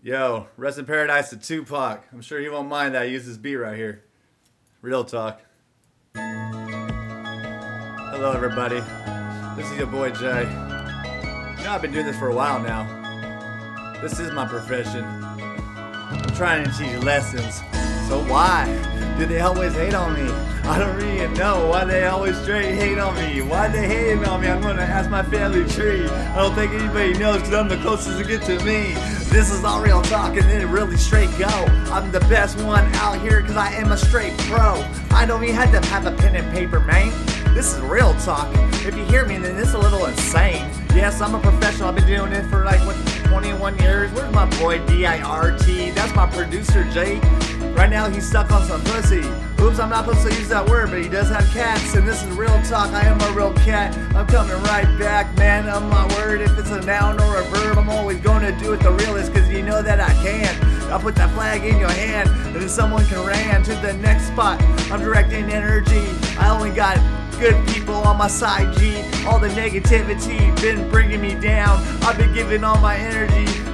Yo, rest in paradise to Tupac. I'm sure he won't mind that I use this beat right here. Real talk. Hello, everybody. This is your boy Jay. You know, I've been doing this for a while now. This is my profession. I'm trying to teach you lessons. So why do they always hate on me? I don't really know why they always straight hate on me. Why they hating on me? I'm gonna ask my family tree. I don't think anybody knows because I'm the closest to get to me. This is all real talk and then really straight go. I'm the best one out here because I am a straight pro. I don't even have to have a pen and paper, man. This is real talk. If you hear me, then it's a little insane. Yes, I'm a professional. I've been doing it for like what 21 years. Where's my boy D-I-R-T? That's my producer Jay. Right now he's stuck on some pussy. Oops, I'm not supposed to use that word, but he does have cats, and this is real talk. I am a real cat. I'm coming right back, man. I'm my word. If it's a noun or a verb, I'm always going to do it the realest, cause you know that I can. I'll put that flag in your hand, and then someone can ran to the next spot. I'm directing energy. I only got good people on my side, G. All the negativity been bringing me down. I've been giving all my energy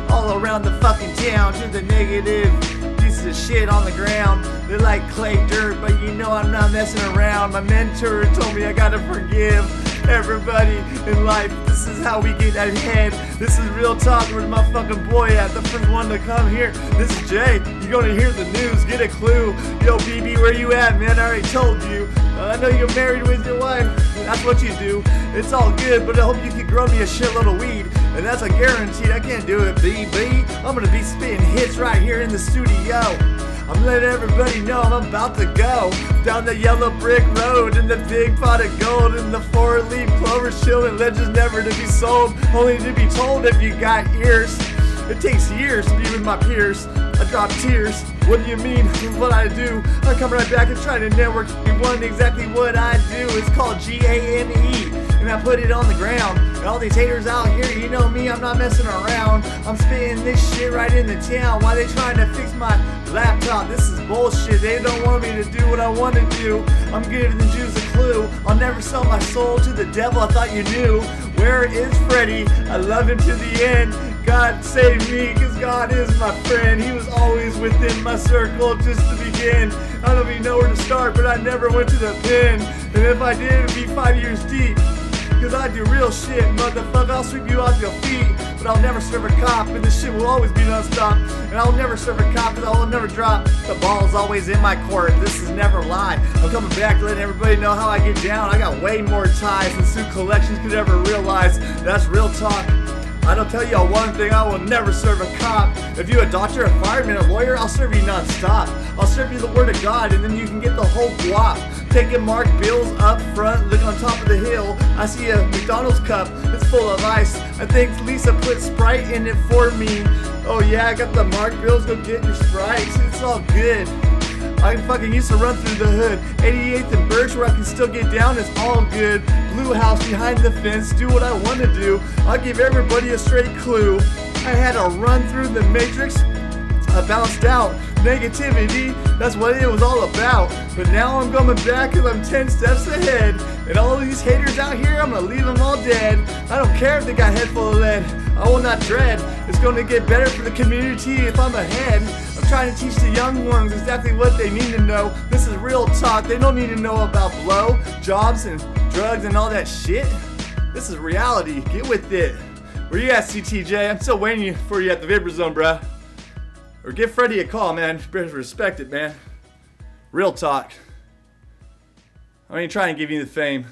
all around the fucking town to the negative pieces of shit on the ground. They're like clay dirt, but you know I'm not messing around. My mentor told me I gotta forgive everybody in life. This is how we get ahead. This is real talk. Where's my fucking boy at? The first one to come here. This is Jay. You're gonna hear the news. Get a clue. Yo, BB, where you at, man? I already told you. Uh, I know you're married with your wife. That's what you do. It's all good, but I hope you can grow me a shitload of weed. And that's a guarantee. I can't do it, BB. I'm gonna be spitting hits right here in the studio. I'm letting everybody know I'm about to go down the yellow brick road in the big pot of gold in the four leaf clover chilling legends never to be sold, only to be told if you got ears. It takes years to be with my peers. I drop tears. What do you mean? What I do. I come right back and try to network. You want exactly what I do. It's called G A N E and I put it on the ground. And all these haters out here, you know me, I'm not messing around. I'm spitting this shit right in the town. Why they trying to fix my laptop? This is bullshit. They don't want me to do what I want to do. I'm giving the Jews a clue. I'll never sell my soul to the devil. I thought you knew. Where is Freddy? I love him to the end. God save me, cause God is my friend. He was always within my circle just to begin. I don't even know where to start, but I never went to the pen. And if I did, it'd be five years deep. Cause I do real shit, motherfucker. I'll sweep you off your feet, but I'll never serve a cop, and this shit will always be non-stop. And I'll never serve a cop, cause I'll never drop. The ball's always in my court. This is never lie. I'm coming back, letting everybody know how I get down. I got way more ties than Suit Collections could ever realize. That's real talk. I don't tell y'all one thing, I will never serve a cop. If you a doctor, a fireman, a lawyer, I'll serve you non-stop. I'll serve you the word of God, and then you can get the whole guap. Taking Mark Bills up front, looking on top of the hill. I see a McDonald's cup, it's full of ice. I think Lisa put Sprite in it for me. Oh yeah, I got the Mark Bills, go get your Sprites. It's all good. I fucking used to run through the hood. 88th and Birch, where I can still get down, it's all good. Blue house behind the fence, do what I want to do. I'll give everybody a straight clue. I had to run through the matrix. I bounced out. Negativity, that's what it was all about. But now I'm coming back because I'm 10 steps ahead. And all these haters out here, I'm gonna leave them all dead. I don't care if they got head full of lead. I will not dread. It's gonna get better for the community if I'm ahead. I'm trying to teach the young ones exactly what they need to know. This is real talk. They don't need to know about blow, jobs, and drugs and all that shit. This is reality. Get with it. Where you at, CTJ? I'm still waiting for you at the Vibra Zone, bruh. Or give Freddie a call, man. Respect it, man. Real talk. I ain't trying to give you the fame.